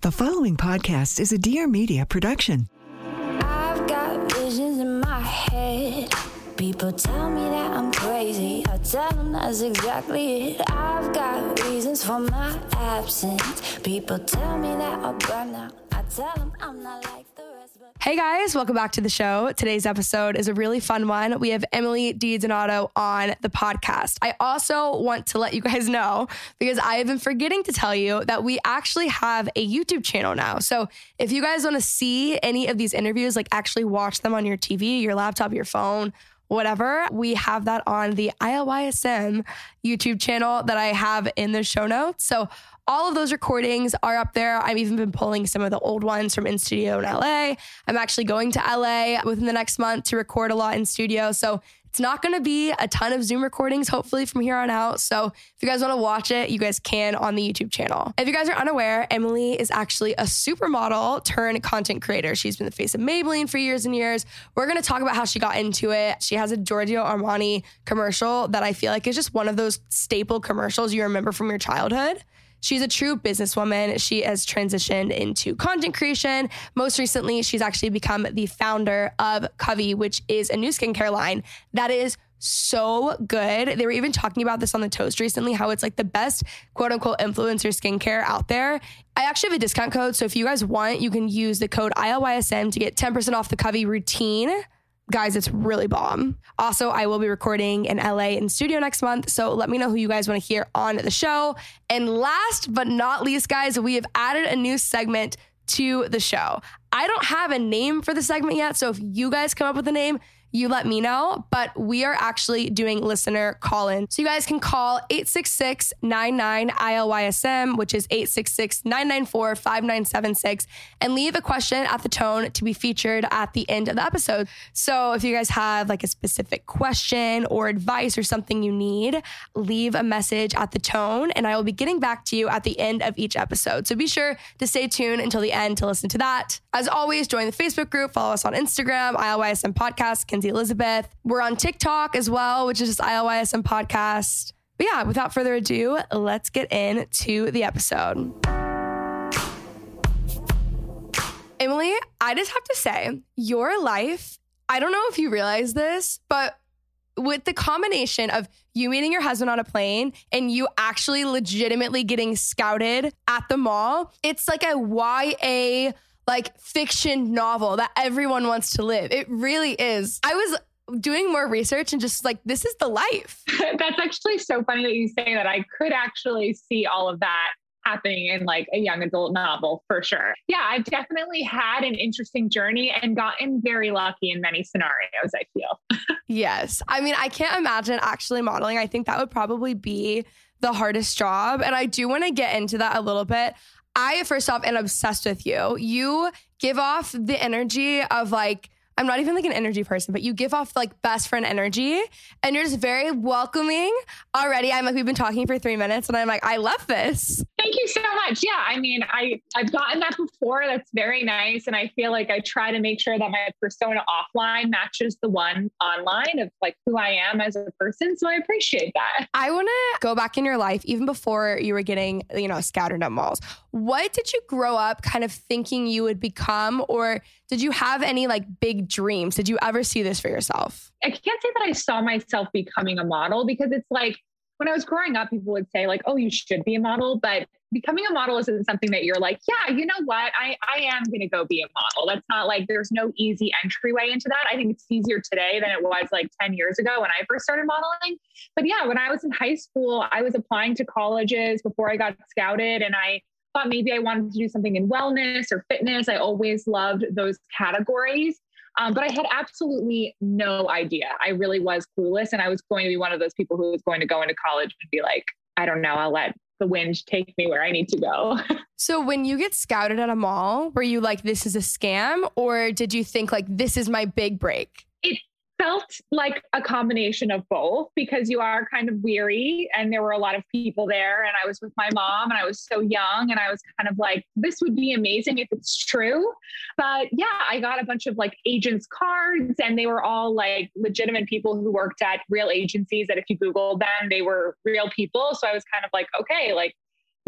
The following podcast is a Dear Media production. I've got visions in my head. People tell me that I'm crazy. I tell them that's exactly it. I've got reasons for my absence. People tell me that I'll burn out. I tell them I'm not like the rest. Hey guys, welcome back to the show. Today's episode is a really fun one. We have Emily DiDonato on the podcast. I also want to let you guys know because I have been forgetting to tell you that we actually have a YouTube channel now. So if you guys want to see any of these interviews, like actually watch them on your TV, your laptop, your phone, whatever, we have that on the ILYSM YouTube channel that I have in the show notes. So all of those recordings are up there. I've even been pulling some of the old ones from in studio in LA. I'm actually going to LA within the next month to record a lot in studio. So it's not going to be a ton of Zoom recordings, hopefully, from here on out. So if you guys want to watch it, you guys can on the YouTube channel. If you guys are unaware, Emily is actually a supermodel turned content creator. She's been the face of Maybelline for years and years. We're going to talk about how she got into it. She has a Giorgio Armani commercial that I feel like is just one of those staple commercials you remember from your childhood. She's a true businesswoman. She has transitioned into content creation. Most recently, she's actually become the founder of Covey, which is a new skincare line that is so good. They were even talking about this on the toast recently, how it's like the best quote unquote influencer skincare out there. I actually have a discount code. So if you guys want, you can use the code ILYSM to get 10% off the Covey routine. Guys, it's really bomb. Also, I will be recording in LA in studio next month. So let me know who you guys want to hear on the show. And last but not least, guys, we have added a new segment to the show. I don't have a name for the segment yet. So if you guys come up with a name, you let me know. But we are actually doing listener call in. So you guys can call 866 99 ILYSM, which is 866 994 5976, and leave a question at the tone to be featured at the end of the episode. So if you guys have like a specific question or advice or something you need, leave a message at the tone, and I will be getting back to you at the end of each episode. So be sure to stay tuned until the end to listen to that. As always, join the Facebook group, follow us on Instagram, ILYSM Podcast. Kenzie Elizabeth. We're on TikTok as well, which is just ILYSM podcast. But yeah, without further ado, let's get into the episode. Emily, I just have to say, your life, I don't know if you realize this, but with the combination of you meeting your husband on a plane and you actually legitimately getting scouted at the mall, it's like a YA like fiction novel that everyone wants to live. It really is. I was doing more research and just like, this is the life. That's actually so funny that you say that. I could actually see all of that happening in like a young adult novel for sure. Yeah, I've definitely had an interesting journey and gotten very lucky in many scenarios, I feel. yes. I mean, I can't imagine actually modeling. I think that would probably be the hardest job. And I do want to get into that a little bit. I, first off, am obsessed with you. You give off the energy of like, I'm not even like an energy person, but you give off like best friend energy and you're just very welcoming already. I'm like, we've been talking for three minutes and I'm like, I love this. Thank you so much. Yeah. I mean, I, I've gotten that before. That's very nice. And I feel like I try to make sure that my persona offline matches the one online of like who I am as a person. So I appreciate that. I want to go back in your life, even before you were getting, you know, scattered at malls. What did you grow up kind of thinking you would become? Or did you have any like big dreams? Did you ever see this for yourself? I can't say that I saw myself becoming a model because it's like when I was growing up, people would say like, "Oh, you should be a model," but becoming a model isn't something that you're like, "Yeah, you know what? I I am going to go be a model." That's not like there's no easy entryway into that. I think it's easier today than it was like 10 years ago when I first started modeling. But yeah, when I was in high school, I was applying to colleges before I got scouted and I thought maybe I wanted to do something in wellness or fitness. I always loved those categories. Um, but I had absolutely no idea. I really was clueless. And I was going to be one of those people who was going to go into college and be like, I don't know, I'll let the wind take me where I need to go. so when you get scouted at a mall, were you like, this is a scam? Or did you think like, this is my big break? It felt like a combination of both because you are kind of weary and there were a lot of people there and I was with my mom and I was so young and I was kind of like this would be amazing if it's true. But yeah I got a bunch of like agents cards and they were all like legitimate people who worked at real agencies that if you googled them they were real people. So I was kind of like okay like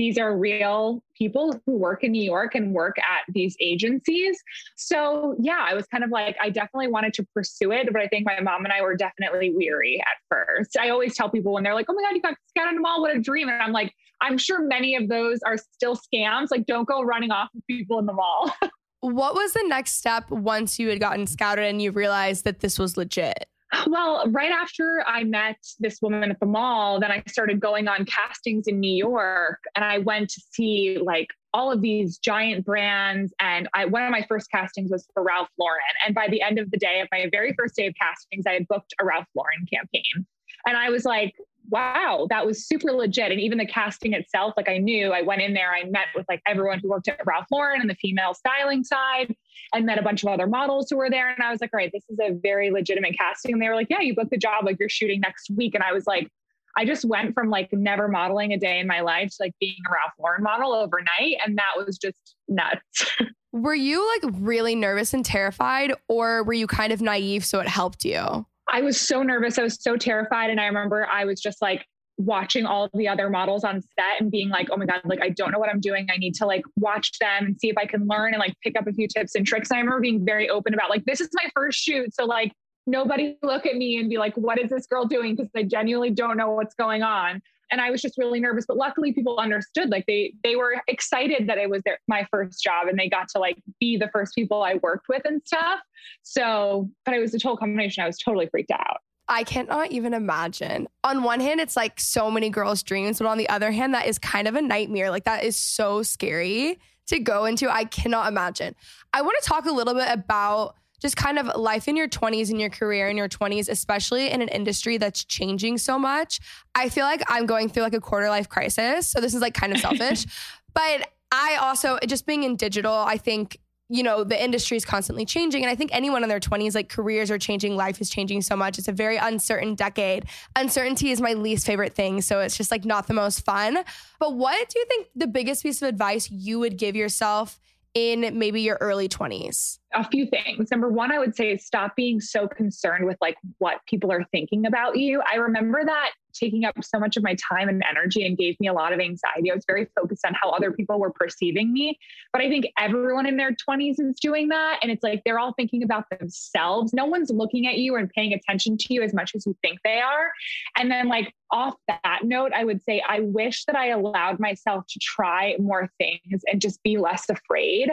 these are real people who work in New York and work at these agencies. So, yeah, I was kind of like, I definitely wanted to pursue it, but I think my mom and I were definitely weary at first. I always tell people when they're like, oh my God, you got scouted in the mall, what a dream. And I'm like, I'm sure many of those are still scams. Like, don't go running off with people in the mall. what was the next step once you had gotten scouted and you realized that this was legit? Well, right after I met this woman at the mall, then I started going on castings in New York and I went to see like all of these giant brands. And I, one of my first castings was for Ralph Lauren. And by the end of the day of my very first day of castings, I had booked a Ralph Lauren campaign. And I was like, wow, that was super legit. And even the casting itself, like I knew I went in there, I met with like everyone who worked at Ralph Lauren and the female styling side and met a bunch of other models who were there. And I was like, all right, this is a very legitimate casting. And they were like, yeah, you booked the job, like you're shooting next week. And I was like, I just went from like never modeling a day in my life to like being a Ralph Lauren model overnight. And that was just nuts. were you like really nervous and terrified, or were you kind of naive so it helped you? I was so nervous. I was so terrified. And I remember I was just like watching all the other models on set and being like, oh my God, like I don't know what I'm doing. I need to like watch them and see if I can learn and like pick up a few tips and tricks. And I remember being very open about like, this is my first shoot. So like nobody look at me and be like, what is this girl doing? Because I genuinely don't know what's going on. And I was just really nervous. But luckily people understood. Like they they were excited that it was their my first job and they got to like be the first people I worked with and stuff. So, but it was a total combination. I was totally freaked out. I cannot even imagine. On one hand, it's like so many girls' dreams, but on the other hand, that is kind of a nightmare. Like that is so scary to go into. I cannot imagine. I want to talk a little bit about just kind of life in your 20s and your career in your 20s, especially in an industry that's changing so much. I feel like I'm going through like a quarter life crisis. So this is like kind of selfish. but I also, just being in digital, I think you know the industry is constantly changing. And i think anyone in their 20s like careers are changing. Life is changing so much. It's a very uncertain decade. Uncertainty is my least favorite thing. So it's just like not the most fun. But what do you think the biggest piece of advice you would give yourself in maybe your early 20s a few things. Number one, I would say is stop being so concerned with like what people are thinking about you. I remember that taking up so much of my time and energy and gave me a lot of anxiety. I was very focused on how other people were perceiving me. But I think everyone in their 20s is doing that. And it's like they're all thinking about themselves. No one's looking at you and paying attention to you as much as you think they are. And then, like, off that note, I would say I wish that I allowed myself to try more things and just be less afraid.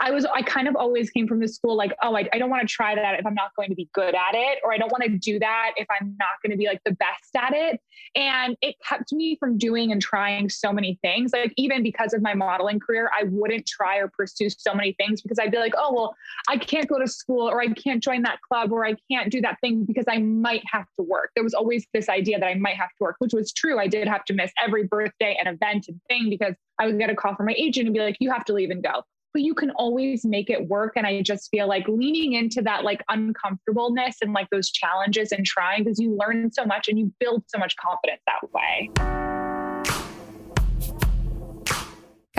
I was, I kind of always came from the school like, oh, I, I don't want to try that if I'm not going to be good at it, or I don't want to do that if I'm not going to be like the best at it. And it kept me from doing and trying so many things. Like, even because of my modeling career, I wouldn't try or pursue so many things because I'd be like, oh, well, I can't go to school or I can't join that club or I can't do that thing because I might have to work. There was always this idea that I might have to work, which was true. I did have to miss every birthday and event and thing because I would get a call from my agent and be like, you have to leave and go but you can always make it work. And I just feel like leaning into that like uncomfortableness and like those challenges and trying because you learn so much and you build so much confidence that way.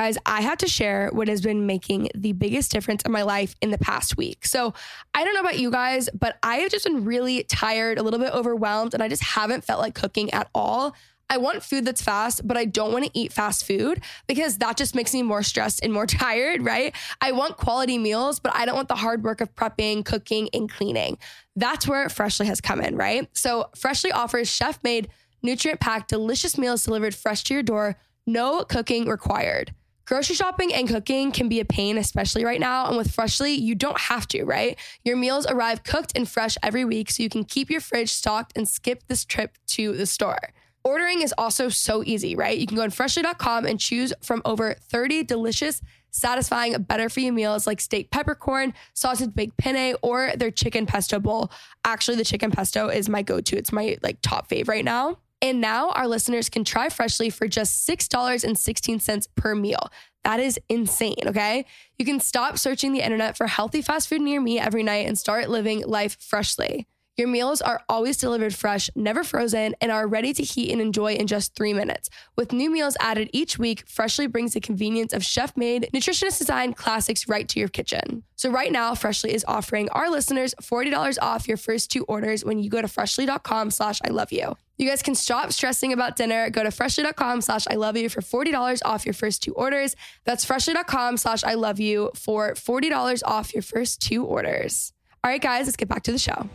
Guys, I have to share what has been making the biggest difference in my life in the past week. So, I don't know about you guys, but I have just been really tired, a little bit overwhelmed, and I just haven't felt like cooking at all. I want food that's fast, but I don't want to eat fast food because that just makes me more stressed and more tired, right? I want quality meals, but I don't want the hard work of prepping, cooking, and cleaning. That's where Freshly has come in, right? So, Freshly offers chef made nutrient packed, delicious meals delivered fresh to your door, no cooking required. Grocery shopping and cooking can be a pain, especially right now. And with Freshly, you don't have to, right? Your meals arrive cooked and fresh every week, so you can keep your fridge stocked and skip this trip to the store. Ordering is also so easy, right? You can go on freshly.com and choose from over 30 delicious, satisfying, better for you meals like steak peppercorn, sausage baked penne, or their chicken pesto bowl. Actually, the chicken pesto is my go to. It's my like top fave right now. And now our listeners can try Freshly for just $6.16 per meal. That is insane, okay? You can stop searching the internet for healthy fast food near me every night and start living life freshly. Your meals are always delivered fresh, never frozen, and are ready to heat and enjoy in just three minutes. With new meals added each week, Freshly brings the convenience of chef made, nutritionist designed classics right to your kitchen. So, right now, Freshly is offering our listeners $40 off your first two orders when you go to freshly.com slash I love you. You guys can stop stressing about dinner. Go to freshly.com slash I love you for $40 off your first two orders. That's freshly.com slash I love you for $40 off your first two orders. All right, guys, let's get back to the show.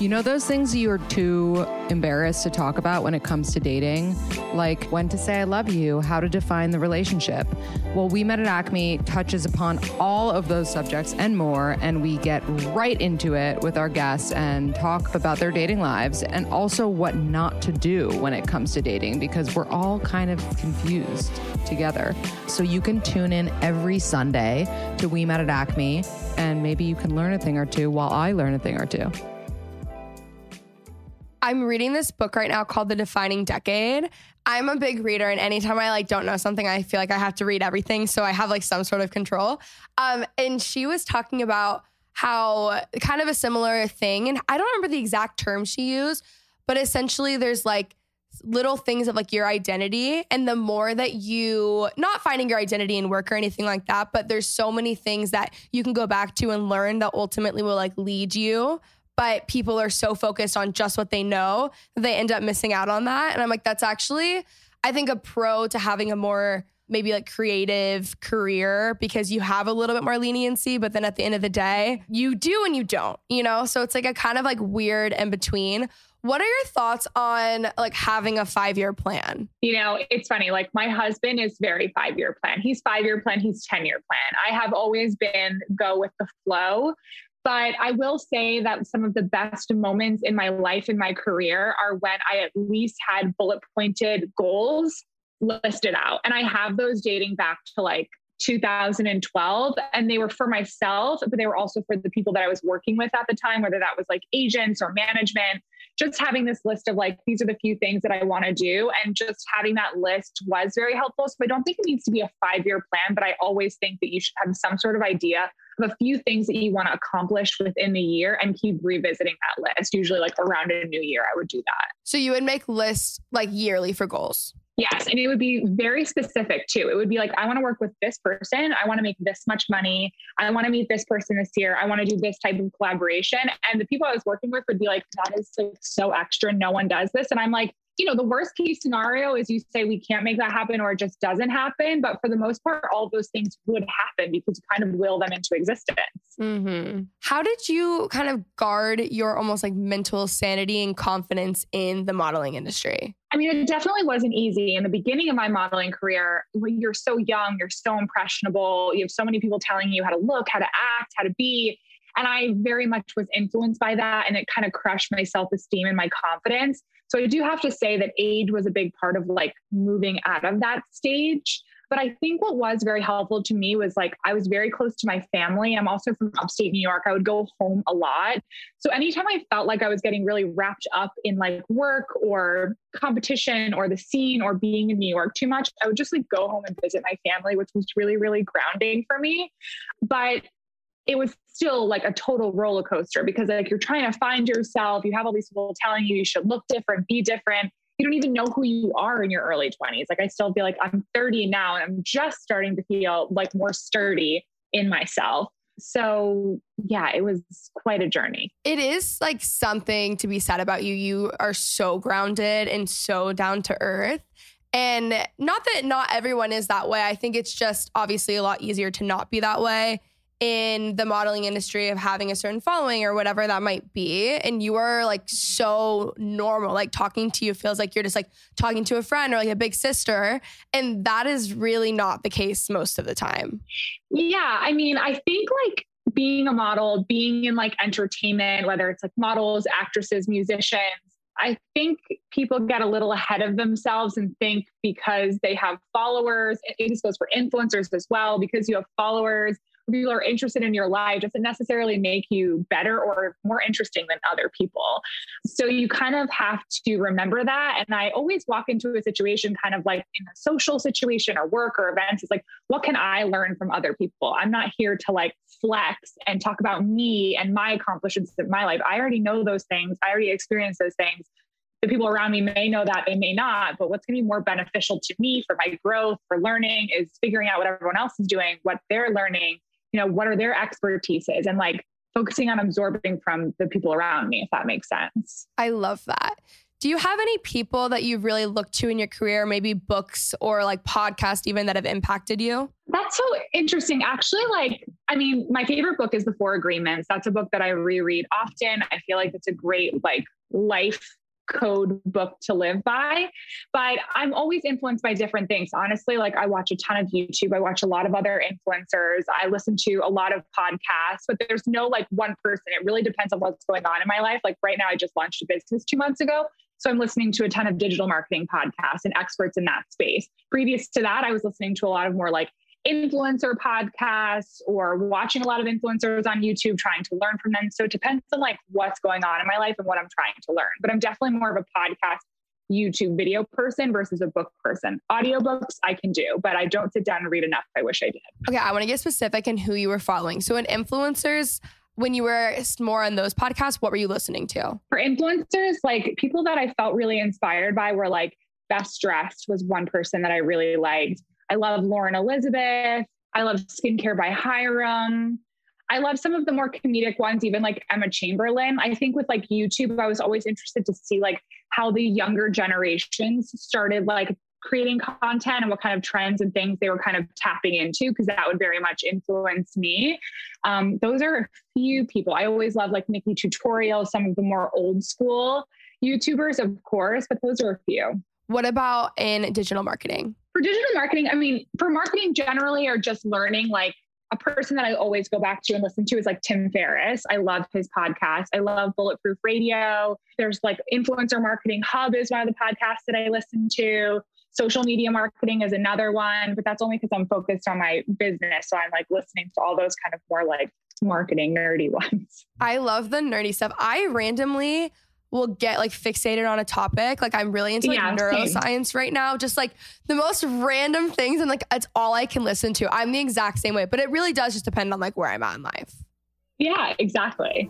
You know those things you are too embarrassed to talk about when it comes to dating? Like when to say I love you, how to define the relationship. Well, We Met at Acme touches upon all of those subjects and more, and we get right into it with our guests and talk about their dating lives and also what not to do when it comes to dating because we're all kind of confused together. So you can tune in every Sunday to We Met at Acme, and maybe you can learn a thing or two while I learn a thing or two. I'm reading this book right now called The Defining Decade. I'm a big reader, and anytime I like don't know something, I feel like I have to read everything, so I have like some sort of control. Um, and she was talking about how kind of a similar thing, and I don't remember the exact term she used, but essentially there's like little things of like your identity and the more that you not finding your identity in work or anything like that but there's so many things that you can go back to and learn that ultimately will like lead you but people are so focused on just what they know they end up missing out on that and i'm like that's actually i think a pro to having a more maybe like creative career because you have a little bit more leniency but then at the end of the day you do and you don't you know so it's like a kind of like weird in between what are your thoughts on like having a five year plan? You know, it's funny. Like my husband is very five year plan. He's five year plan. He's 10 year plan. I have always been go with the flow. But I will say that some of the best moments in my life in my career are when I at least had bullet pointed goals listed out. And I have those dating back to like 2012 and they were for myself but they were also for the people that I was working with at the time whether that was like agents or management just having this list of like these are the few things that I want to do and just having that list was very helpful. So I don't think it needs to be a 5 year plan but I always think that you should have some sort of idea of a few things that you want to accomplish within the year and keep revisiting that list. Usually like around a new year I would do that. So you would make lists like yearly for goals Yes. And it would be very specific too. It would be like, I want to work with this person. I want to make this much money. I want to meet this person this year. I want to do this type of collaboration. And the people I was working with would be like, that is like so extra. No one does this. And I'm like, you know, the worst case scenario is you say we can't make that happen or it just doesn't happen. But for the most part, all those things would happen because you kind of will them into existence. Mm-hmm. How did you kind of guard your almost like mental sanity and confidence in the modeling industry? I mean, it definitely wasn't easy. In the beginning of my modeling career, when you're so young, you're so impressionable, you have so many people telling you how to look, how to act, how to be. And I very much was influenced by that. And it kind of crushed my self esteem and my confidence. So I do have to say that age was a big part of like moving out of that stage. But I think what was very helpful to me was like I was very close to my family. I'm also from upstate New York. I would go home a lot. So anytime I felt like I was getting really wrapped up in like work or competition or the scene or being in New York too much, I would just like go home and visit my family, which was really, really grounding for me. But it was still like a total roller coaster because like you're trying to find yourself. You have all these people telling you you should look different, be different. You don't even know who you are in your early 20s. Like I still feel like I'm 30 now and I'm just starting to feel like more sturdy in myself. So, yeah, it was quite a journey. It is like something to be said about you. You are so grounded and so down to earth. And not that not everyone is that way. I think it's just obviously a lot easier to not be that way in the modeling industry of having a certain following or whatever that might be. And you are like so normal. Like talking to you feels like you're just like talking to a friend or like a big sister. And that is really not the case most of the time. Yeah i mean i think like being a model being in like entertainment whether it's like models actresses musicians I think people get a little ahead of themselves and think because they have followers, it just goes for influencers as well, because you have followers, people are interested in your life doesn't necessarily make you better or more interesting than other people. So you kind of have to remember that. And I always walk into a situation kind of like in a social situation or work or events. It's like, what can I learn from other people? I'm not here to like flex and talk about me and my accomplishments in my life. I already know those things. I already experienced those things the people around me may know that they may not but what's going to be more beneficial to me for my growth for learning is figuring out what everyone else is doing what they're learning you know, what are their expertises and like focusing on absorbing from the people around me, if that makes sense. I love that. Do you have any people that you've really looked to in your career, maybe books or like podcasts even that have impacted you? That's so interesting. Actually, like, I mean, my favorite book is The Four Agreements. That's a book that I reread often. I feel like it's a great like life code book to live by. But I'm always influenced by different things. Honestly, like I watch a ton of YouTube, I watch a lot of other influencers, I listen to a lot of podcasts, but there's no like one person. It really depends on what's going on in my life. Like right now, I just launched a business two months ago. So I'm listening to a ton of digital marketing podcasts and experts in that space. Previous to that, I was listening to a lot of more like influencer podcasts or watching a lot of influencers on YouTube, trying to learn from them. So it depends on like what's going on in my life and what I'm trying to learn. But I'm definitely more of a podcast YouTube video person versus a book person. Audiobooks I can do, but I don't sit down and read enough. I wish I did. Okay, I want to get specific in who you were following. So in influencers, when you were more on those podcasts, what were you listening to? For influencers, like people that I felt really inspired by were like Best Dressed was one person that I really liked. I love Lauren Elizabeth. I love Skincare by Hyram. I love some of the more comedic ones, even like Emma Chamberlain. I think with like YouTube, I was always interested to see like how the younger generations started like creating content and what kind of trends and things they were kind of tapping into because that would very much influence me. Um, those are a few people. I always love like NikkieTutorials, some of the more old school YouTubers, of course, but those are a few. What about in digital marketing? For digital marketing, I mean, for marketing generally or just learning, like a person that I always go back to and listen to is like Tim Ferriss. I love his podcast. I love Bulletproof Radio. There's like Influencer Marketing Hub is one of the podcasts that I listen to. Social media marketing is another one, but that's only because I'm focused on my business. So I'm like listening to all those kind of more like marketing nerdy ones. I love the nerdy stuff. I randomly will get like fixated on a topic. Like I'm really into like yeah, neuroscience same. right now, just like the most random things and like it's all I can listen to. I'm the exact same way, but it really does just depend on like where I'm at in life. Yeah, exactly.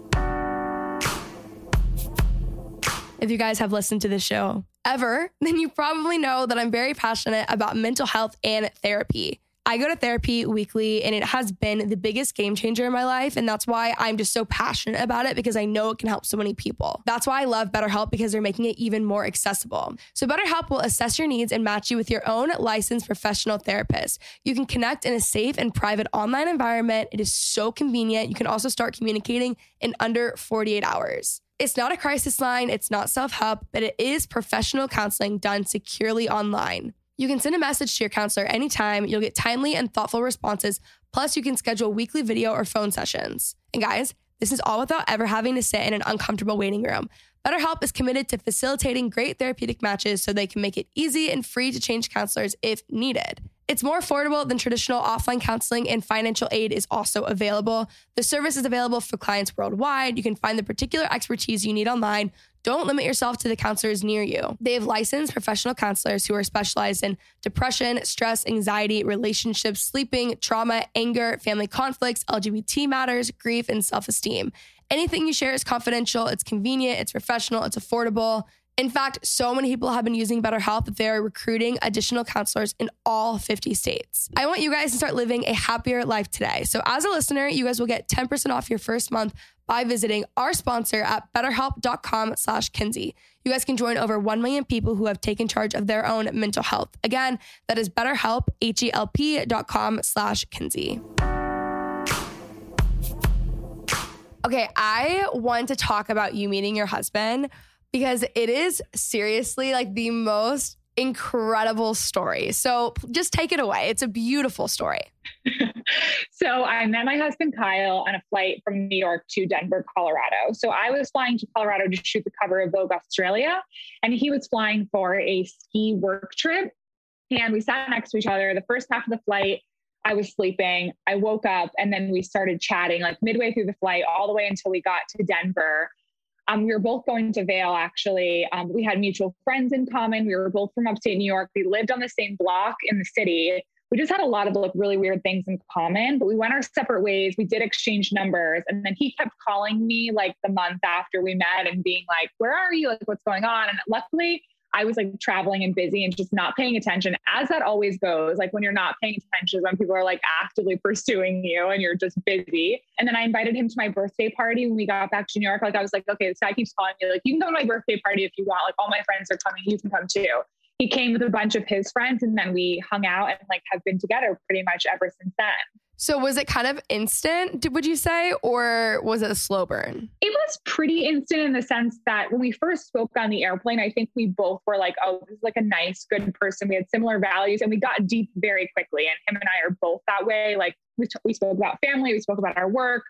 If you guys have listened to this show ever, then you probably know that I'm very passionate about mental health and therapy. I go to therapy weekly and it has been the biggest game changer in my life. And that's why I'm just so passionate about it because I know it can help so many people. That's why I love BetterHelp because they're making it even more accessible. So, BetterHelp will assess your needs and match you with your own licensed professional therapist. You can connect in a safe and private online environment. It is so convenient. You can also start communicating in under 48 hours. It's not a crisis line, it's not self help, but it is professional counseling done securely online. You can send a message to your counselor anytime. You'll get timely and thoughtful responses. Plus, you can schedule weekly video or phone sessions. And guys, this is all without ever having to sit in an uncomfortable waiting room. BetterHelp is committed to facilitating great therapeutic matches so they can make it easy and free to change counselors if needed. It's more affordable than traditional offline counseling, and financial aid is also available. The service is available for clients worldwide. You can find the particular expertise you need online. Don't limit yourself to the counselors near you. They have licensed professional counselors who are specialized in depression, stress, anxiety, relationships, sleeping, trauma, anger, family conflicts, LGBT matters, grief, and self esteem. Anything you share is confidential, it's convenient, it's professional, it's affordable. In fact, so many people have been using BetterHelp that they are recruiting additional counselors in all 50 states. I want you guys to start living a happier life today. So, as a listener, you guys will get 10% off your first month by visiting our sponsor at betterhelp.com/slash Kenzie. You guys can join over 1 million people who have taken charge of their own mental health. Again, that is betterhelp, H-E-L-P dot com slash Kenzie. Okay, I want to talk about you meeting your husband because it is seriously like the most incredible story. So just take it away. It's a beautiful story. so I met my husband Kyle on a flight from New York to Denver, Colorado. So I was flying to Colorado to shoot the cover of Vogue Australia, and he was flying for a ski work trip. And we sat next to each other. The first half of the flight, I was sleeping. I woke up and then we started chatting like midway through the flight, all the way until we got to Denver. Um, we were both going to Vail, actually. Um, we had mutual friends in common. We were both from upstate New York. We lived on the same block in the city. We just had a lot of like really weird things in common, but we went our separate ways. We did exchange numbers. And then he kept calling me like the month after we met and being like, Where are you? Like, what's going on? And luckily, I was like traveling and busy and just not paying attention, as that always goes. Like when you're not paying attention, when people are like actively pursuing you and you're just busy. And then I invited him to my birthday party when we got back to New York. Like I was like, okay, this guy keeps calling me, like, you can come to my birthday party if you want. Like all my friends are coming, you can come too. He came with a bunch of his friends and then we hung out and like have been together pretty much ever since then. So was it kind of instant, would you say, or was it a slow burn? It was pretty instant in the sense that when we first spoke on the airplane, I think we both were like, oh, this is like a nice, good person. We had similar values and we got deep very quickly. And him and I are both that way. Like we, t- we spoke about family, we spoke about our work,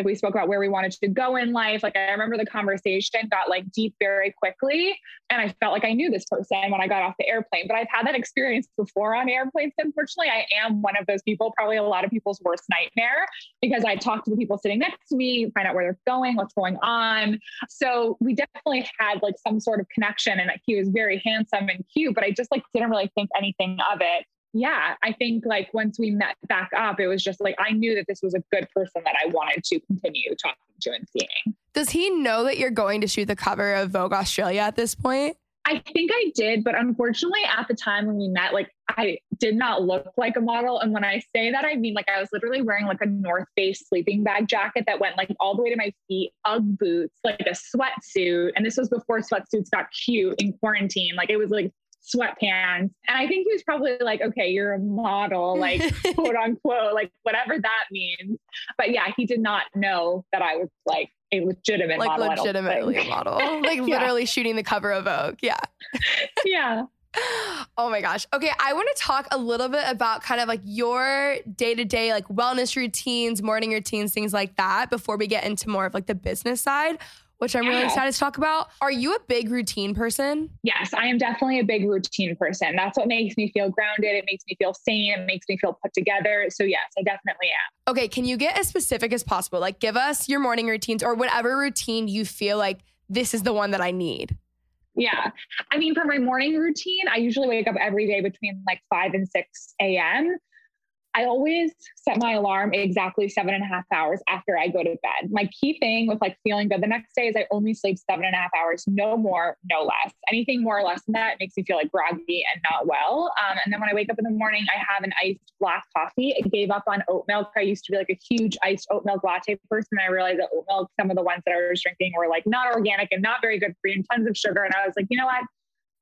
like we spoke about where we wanted to go in life. Like I remember the conversation got like deep very quickly. And I felt like I knew this person when I got off the airplane. But I've had that experience before on airplanes. Unfortunately, I am one of those people, probably a lot of people's worst nightmare, because I talk to the people sitting next to me, find out where they're going, what's going on. So we definitely had like some sort of connection. And he was very handsome and cute, but I just like didn't really think anything of it yeah, I think like once we met back up, it was just like I knew that this was a good person that I wanted to continue talking to and seeing. Does he know that you're going to shoot the cover of Vogue Australia at this point? I think I did, but unfortunately, at the time when we met, like I did not look like a model. And when I say that, I mean like I was literally wearing like a North Face sleeping bag jacket that went like all the way to my feet, UGG boots, like a sweatsuit. And this was before sweatsuits got cute in quarantine. Like it was like sweatpants. And I think he was probably like, okay, you're a model, like quote unquote, like whatever that means. But yeah, he did not know that I was like a legitimate like model. legitimately a model. Like yeah. literally shooting the cover of Vogue. Yeah. yeah. Oh my gosh. Okay, I want to talk a little bit about kind of like your day-to-day like wellness routines, morning routines, things like that before we get into more of like the business side which I'm really excited to talk about. Are you a big routine person? Yes, I am definitely a big routine person. That's what makes me feel grounded. It makes me feel sane. It makes me feel put together. So, yes, I definitely am. Okay, can you get as specific as possible? Like, give us your morning routines or whatever routine you feel like this is the one that I need. Yeah. I mean, for my morning routine, I usually wake up every day between like 5 and 6 a.m. I always set my alarm exactly seven and a half hours after I go to bed. My key thing with like feeling good the next day is I only sleep seven and a half hours, no more, no less. Anything more or less than that makes me feel like groggy and not well. Um, and then when I wake up in the morning, I have an iced black coffee. I gave up on oat milk. I used to be like a huge iced oat milk latte person. I realized that oat milk, some of the ones that I was drinking were like not organic and not very good for you and tons of sugar. And I was like, you know what?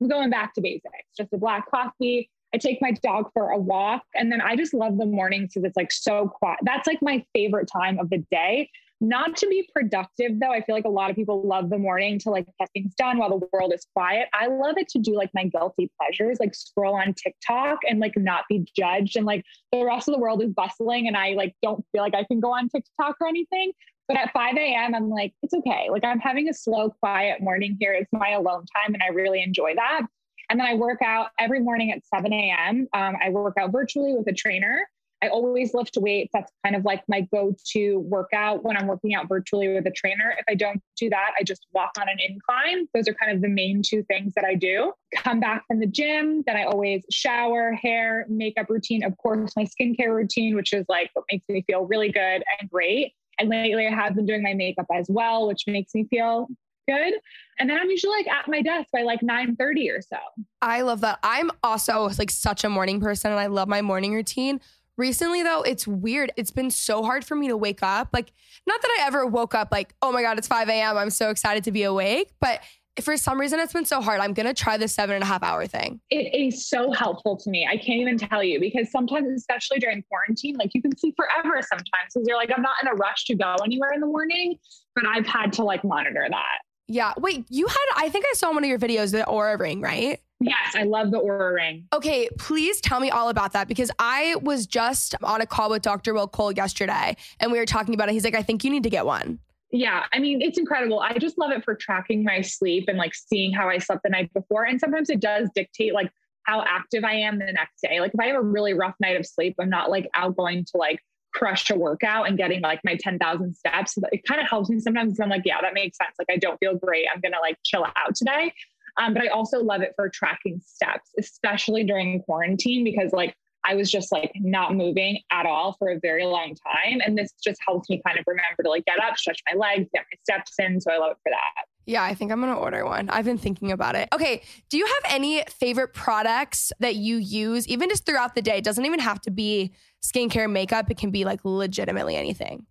I'm going back to basics, just a black coffee I take my dog for a walk. And then I just love the mornings because it's like so quiet. That's like my favorite time of the day. Not to be productive though. I feel like a lot of people love the morning to like get things done while the world is quiet. I love it to do like my guilty pleasures, like scroll on TikTok and like not be judged. And like the rest of the world is bustling and I like don't feel like I can go on TikTok or anything. But at 5 a.m., I'm like, it's okay. Like I'm having a slow, quiet morning here. It's my alone time and I really enjoy that. And then I work out every morning at 7 a.m. Um, I work out virtually with a trainer. I always lift weights. That's kind of like my go to workout when I'm working out virtually with a trainer. If I don't do that, I just walk on an incline. Those are kind of the main two things that I do. Come back from the gym, then I always shower, hair, makeup routine. Of course, my skincare routine, which is like what makes me feel really good and great. And lately, I have been doing my makeup as well, which makes me feel good. And then I'm usually like at my desk by like 9 30 or so. I love that. I'm also like such a morning person and I love my morning routine. Recently, though, it's weird. It's been so hard for me to wake up. Like, not that I ever woke up like, oh my God, it's 5 a.m. I'm so excited to be awake. But for some reason it's been so hard. I'm gonna try the seven and a half hour thing. It is so helpful to me. I can't even tell you because sometimes, especially during quarantine, like you can sleep forever sometimes because you're like, I'm not in a rush to go anywhere in the morning, but I've had to like monitor that. Yeah. Wait, you had I think I saw one of your videos, the Oura ring, right? Yes, I love the Oura ring. Okay, please tell me all about that because I was just on a call with Dr. Will Cole yesterday and we were talking about it. He's like, I think you need to get one. Yeah, I mean, it's incredible. I just love it for tracking my sleep and like seeing how I slept the night before. And sometimes it does dictate like how active I am the next day. Like if I have a really rough night of sleep, I'm not like out going to like crush a workout and getting like my 10,000 steps. It kind of helps me sometimes. I'm like, yeah, that makes sense. Like I don't feel great. I'm going to like chill out today. Um, but I also love it for tracking steps, especially during quarantine, because like I was just like not moving at all for a very long time. And this just helps me kind of remember to like get up, stretch my legs, get my steps in. So I love it for that. Yeah, I think I'm gonna order one. I've been thinking about it. Okay, do you have any favorite products that you use, even just throughout the day? It doesn't even have to be skincare, makeup. It can be like legitimately anything.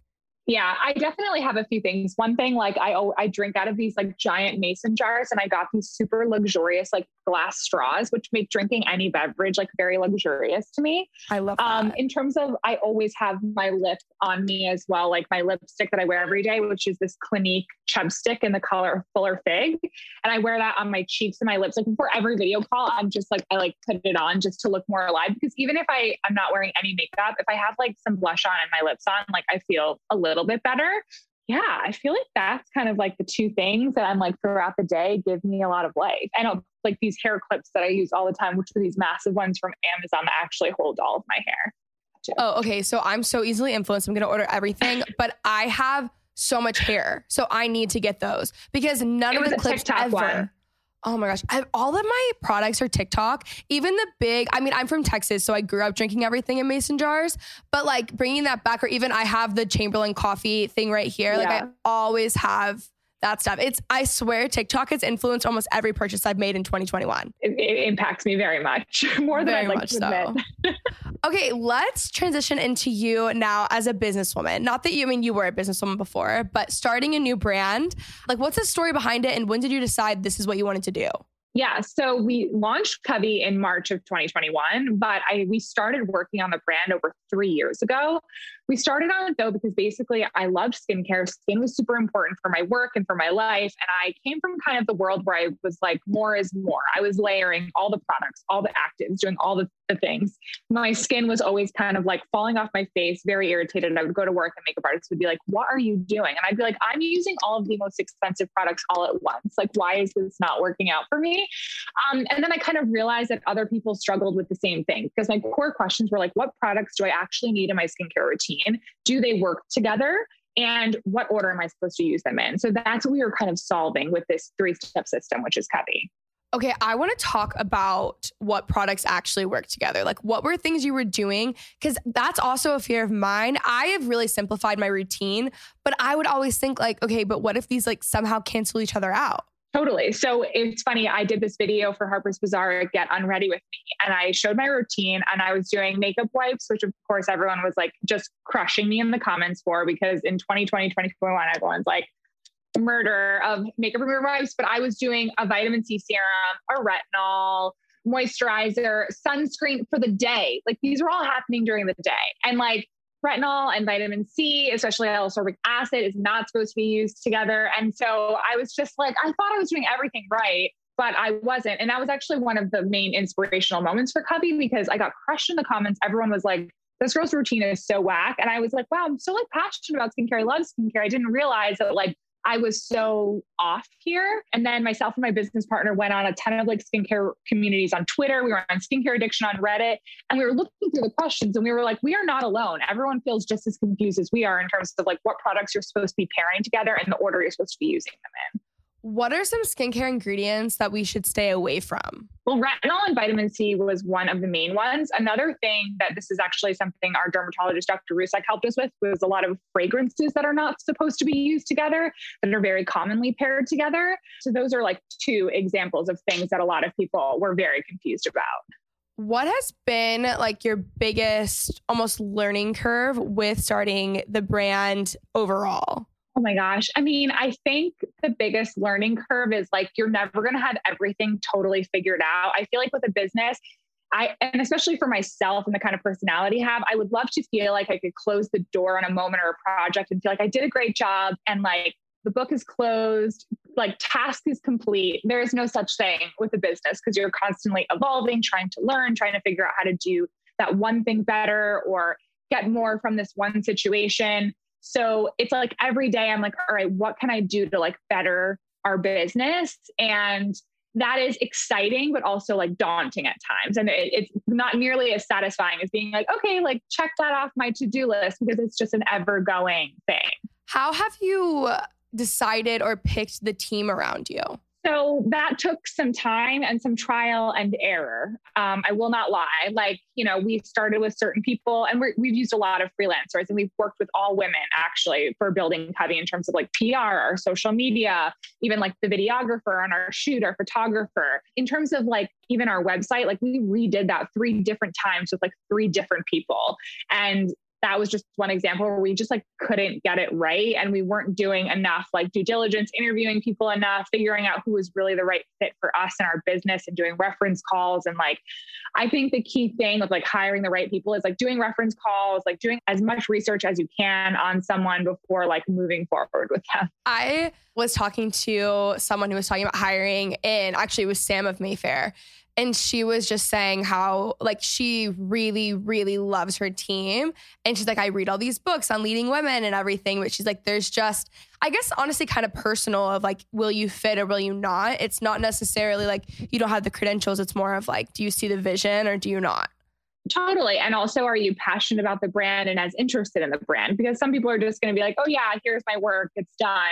Yeah, I definitely have a few things. One thing, like I I drink out of these like giant mason jars, and I got these super luxurious like glass straws, which make drinking any beverage like very luxurious to me. I love um, that. Um, in terms of, I always have my lip on me as well, like my lipstick that I wear every day, which is this Clinique Chubstick in the color Fuller Fig, and I wear that on my cheeks and my lips. Like before every video call, I'm just like I like put it on just to look more alive because even if I I'm not wearing any makeup, if I have like some blush on and my lips on, like I feel a little bit better. Yeah, I feel like that's kind of like the two things that I'm like throughout the day give me a lot of life. I know like these hair clips that I use all the time, which are these massive ones from Amazon that actually hold all of my hair. Too. Oh, okay. So I'm so easily influenced. I'm going to order everything, but I have so much hair. So I need to get those because none it of the clips ever. One. Oh my gosh. I, all of my products are TikTok. Even the big, I mean, I'm from Texas, so I grew up drinking everything in mason jars. But like bringing that back, or even I have the Chamberlain coffee thing right here. Yeah. Like I always have that stuff. It's, I swear, TikTok has influenced almost every purchase I've made in 2021. It, it impacts me very much, more than very I'd like much to admit. So. okay, let's transition into you now as a businesswoman. Not that you, I mean, you were a businesswoman before, but starting a new brand. Like, what's the story behind it? And when did you decide this is what you wanted to do? Yeah, so we launched Covey in March of 2021, but I we started working on the brand over three years ago. We started on it though because basically I loved skincare. Skin was super important for my work and for my life. And I came from kind of the world where I was like, more is more. I was layering all the products, all the actives, doing all the, the things. My skin was always kind of like falling off my face, very irritated. I would go to work and makeup artists would be like, What are you doing? And I'd be like, I'm using all of the most expensive products all at once. Like, why is this not working out for me? Um, and then I kind of realized that other people struggled with the same thing because my core questions were like, What products do I actually need in my skincare routine? Do they work together? And what order am I supposed to use them in? So that's what we were kind of solving with this three step system, which is Covey. Okay, I want to talk about what products actually work together. Like, what were things you were doing? Because that's also a fear of mine. I have really simplified my routine, but I would always think, like, okay, but what if these like somehow cancel each other out? Totally. So it's funny. I did this video for Harper's Bazaar, Get Unready with Me, and I showed my routine and I was doing makeup wipes, which of course everyone was like just crushing me in the comments for because in 2020, 2021, everyone's like murder of makeup remover wipes. But I was doing a vitamin C serum, a retinol, moisturizer, sunscreen for the day. Like these were all happening during the day. And like retinol and vitamin C, especially L-ascorbic acid, is not supposed to be used together. And so I was just like, I thought I was doing everything right, but I wasn't. And that was actually one of the main inspirational moments for Covey because I got crushed in the comments. Everyone was like, this girl's routine is so whack. And I was like, wow, I'm so like passionate about skincare. I love skincare. I didn't realize that like I was so off here. And then myself and my business partner went on a ton of like skincare communities on Twitter. We were on skincare addiction on Reddit and we were looking through the questions and we were like, we are not alone. Everyone feels just as confused as we are in terms of like what products you're supposed to be pairing together and the order you're supposed to be using them in. What are some skincare ingredients that we should stay away from? Well, retinol and vitamin C was one of the main ones. Another thing that this is actually something our dermatologist, Dr. Rusak, helped us with was a lot of fragrances that are not supposed to be used together that are very commonly paired together. So those are like two examples of things that a lot of people were very confused about. What has been like your biggest almost learning curve with starting the brand overall? Oh my gosh. I mean, I think the biggest learning curve is like you're never going to have everything totally figured out. I feel like with a business, I and especially for myself and the kind of personality I have, I would love to feel like I could close the door on a moment or a project and feel like I did a great job and like the book is closed, like task is complete. There is no such thing with a business because you're constantly evolving, trying to learn, trying to figure out how to do that one thing better or get more from this one situation. So it's like every day I'm like, all right, what can I do to like better our business? And that is exciting, but also like daunting at times. And it, it's not nearly as satisfying as being like, okay, like check that off my to do list because it's just an ever going thing. How have you decided or picked the team around you? So that took some time and some trial and error. Um, I will not lie. Like, you know, we started with certain people and we have used a lot of freelancers and we've worked with all women actually for building Covey in terms of like PR, our social media, even like the videographer on our shoot, our photographer. In terms of like even our website, like we redid that three different times with like three different people. And that was just one example where we just like couldn't get it right and we weren't doing enough like due diligence interviewing people enough figuring out who was really the right fit for us and our business and doing reference calls and like i think the key thing of like hiring the right people is like doing reference calls like doing as much research as you can on someone before like moving forward with them. I was talking to someone who was talking about hiring and actually it was sam of mayfair and she was just saying how like she really really loves her team and she's like i read all these books on leading women and everything but she's like there's just i guess honestly kind of personal of like will you fit or will you not it's not necessarily like you don't have the credentials it's more of like do you see the vision or do you not Totally. And also, are you passionate about the brand and as interested in the brand? Because some people are just going to be like, oh, yeah, here's my work, it's done.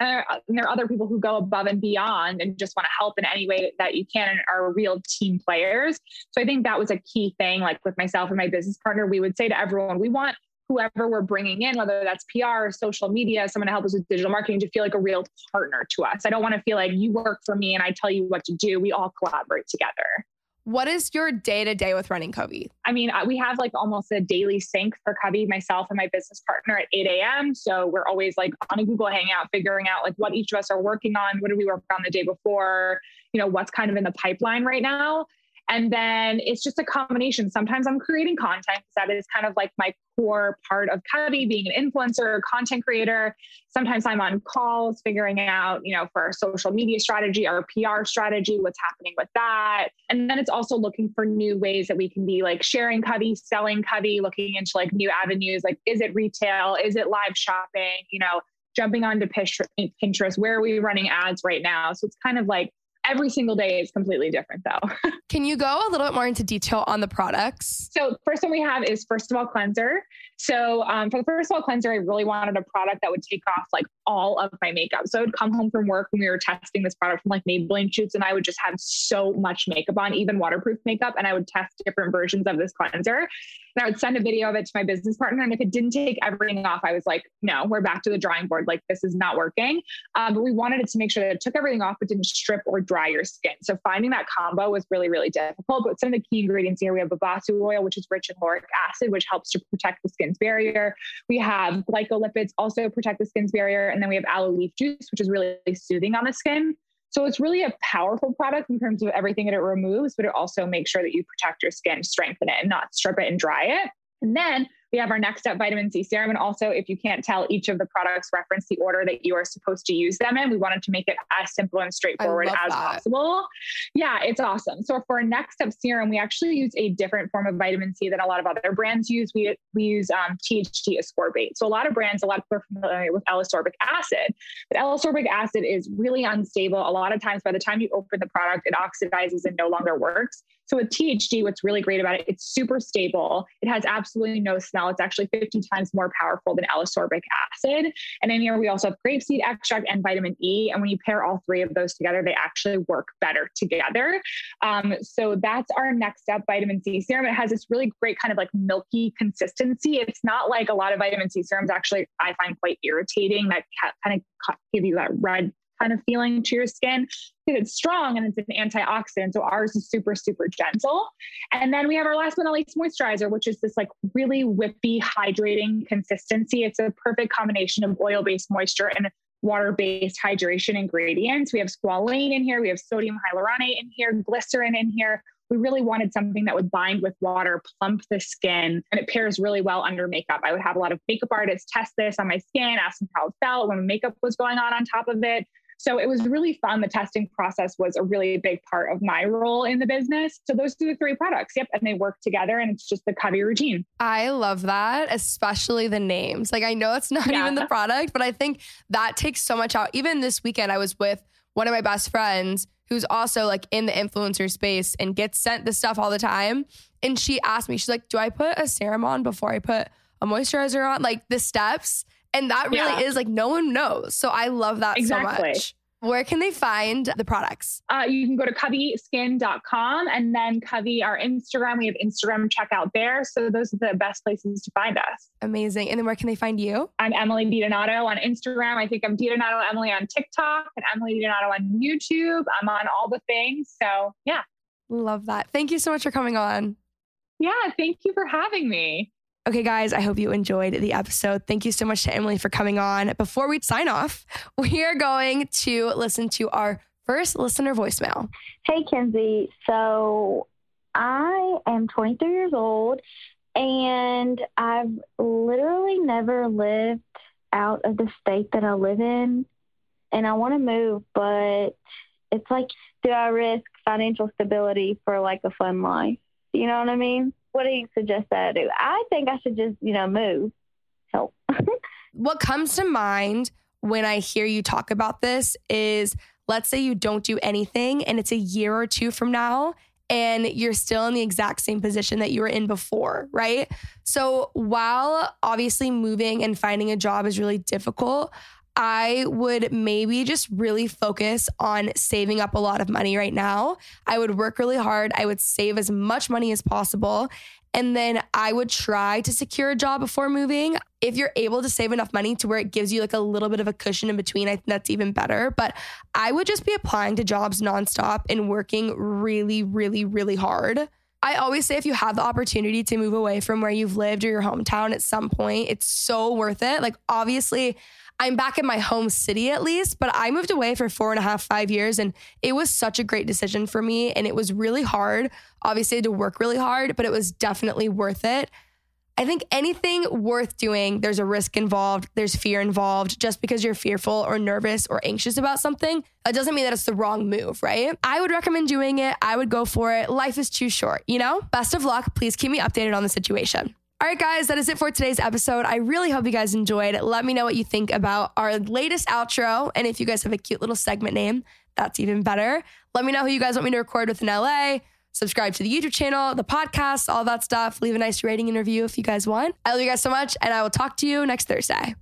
And there, are other people who go above and beyond and just want to help in any way that you can and are real team players. So I think that was a key thing. Like with myself and my business partner, we would say to everyone, we want whoever we're bringing in, whether that's PR, or social media, someone to help us with digital marketing, to feel like a real partner to us. I don't want to feel like you work for me and I tell you what to do. We all collaborate together. What is your day to day with running Covey? I mean, uh, we have like almost a daily sync for Covey, myself and my business partner at 8 a.m. So we're always like on a Google Hangout, figuring out like what each of us are working on. What did we work on the day before? You know, what's kind of in the pipeline right now. And then it's just a combination. Sometimes I'm creating content that is kind of like my core part of Covey, being an influencer, content creator. Sometimes I'm on calls figuring out, you know, for our social media strategy, our PR strategy, what's happening with that. And then it's also looking for new ways that we can be like sharing Covey, selling Covey, looking into like new avenues. Like, is it retail? Is it live shopping? You know, jumping onto Pinterest. Where are we running ads right now? So it's kind of like every single day is completely different though. Can you go a little bit more into detail on the products? So first one we have is First of All Cleanser. So um, for the First of All Cleanser, I really wanted a product that would take off like all of my makeup. So I would come home from work when we were testing this product from like Maybelline shoots and I would just have so much makeup on, even waterproof makeup. And I would test different versions of this cleanser. And I would send a video of it to my business partner. And if it didn't take everything off, I was like, no, we're back to the drawing board. Like this is not working. Um, but we wanted it to make sure that it took everything off, but didn't strip or dry your skin. So finding that combo was really, really difficult. But some of the key ingredients here, we have babassu oil, which is rich in lauric acid, which helps to protect the skin's barrier. We have glycolipids, also protect the skin's barrier. And then we have aloe leaf juice, which is really soothing on the skin. So it's really a powerful product in terms of everything that it removes, but it also makes sure that you protect your skin, strengthen it, and not strip it and dry it. And then we have our next step vitamin C serum. And also, if you can't tell, each of the products reference the order that you are supposed to use them in. We wanted to make it as simple and straightforward as that. possible. Yeah, it's awesome. So for our next step serum, we actually use a different form of vitamin C than a lot of other brands use. We, we use um, THD ascorbate. So a lot of brands, a lot of people are familiar with L-ascorbic acid, but L-ascorbic acid is really unstable. A lot of times, by the time you open the product, it oxidizes and no longer works. So with THD, what's really great about it, it's super stable. It has absolutely no smell. It's actually 50 times more powerful than L-ascorbic acid. And in here, we also have grapeseed extract and vitamin E. And when you pair all three of those together, they actually work better together. Um, so that's our next step, vitamin C serum. It has this really great kind of like milky consistency. It's not like a lot of vitamin C serums actually I find quite irritating that kind of give you that red kind of feeling to your skin because it's strong and it's an antioxidant. So ours is super, super gentle. And then we have our last but not least moisturizer, which is this like really whippy, hydrating consistency. It's a perfect combination of oil based moisture and water based hydration ingredients. We have squalane in here, we have sodium hyaluronate in here, glycerin in here. We really wanted something that would bind with water, plump the skin, and it pairs really well under makeup. I would have a lot of makeup artists test this on my skin, ask them how it felt when makeup was going on on top of it. So it was really fun. The testing process was a really big part of my role in the business. So those are the three products. Yep. And they work together and it's just the Covey routine. I love that, especially the names. Like I know it's not yeah. even the product, but I think that takes so much out. Even this weekend, I was with one of my best friends who's also like in the influencer space and gets sent this stuff all the time. And she asked me, she's like, Do I put a serum on before I put a moisturizer on? Like the steps. And that really yeah. is like no one knows. So I love that exactly. so much. Where can they find the products? Uh, you can go to coveyskin.com and then Covey, our Instagram. We have Instagram checkout there. So those are the best places to find us. Amazing. And then where can they find you? I'm Emily DiDonato on Instagram. I think I'm DiDonato Emily on TikTok and Emily DiDonato on YouTube. I'm on all the things. So yeah. Love that. Thank you so much for coming on. Yeah. Thank you for having me. Okay, guys, I hope you enjoyed the episode. Thank you so much to Emily for coming on. Before we sign off, we are going to listen to our first listener voicemail. Hey, Kenzie. So I am 23 years old and I've literally never lived out of the state that I live in. And I want to move, but it's like, do I risk financial stability for like a fun life? You know what I mean? What do you suggest that I do? I think I should just, you know, move. Help. what comes to mind when I hear you talk about this is let's say you don't do anything and it's a year or two from now and you're still in the exact same position that you were in before, right? So while obviously moving and finding a job is really difficult, I would maybe just really focus on saving up a lot of money right now. I would work really hard. I would save as much money as possible. And then I would try to secure a job before moving. If you're able to save enough money to where it gives you like a little bit of a cushion in between, I think that's even better. But I would just be applying to jobs nonstop and working really, really, really hard. I always say if you have the opportunity to move away from where you've lived or your hometown at some point, it's so worth it. Like, obviously, I'm back in my home city at least, but I moved away for four and a half, five years. And it was such a great decision for me. And it was really hard. Obviously, I had to work really hard, but it was definitely worth it. I think anything worth doing, there's a risk involved, there's fear involved. Just because you're fearful or nervous or anxious about something, that doesn't mean that it's the wrong move, right? I would recommend doing it. I would go for it. Life is too short, you know? Best of luck. Please keep me updated on the situation. All right, guys, that is it for today's episode. I really hope you guys enjoyed. Let me know what you think about our latest outro. And if you guys have a cute little segment name, that's even better. Let me know who you guys want me to record with in LA. Subscribe to the YouTube channel, the podcast, all that stuff. Leave a nice rating and review if you guys want. I love you guys so much, and I will talk to you next Thursday.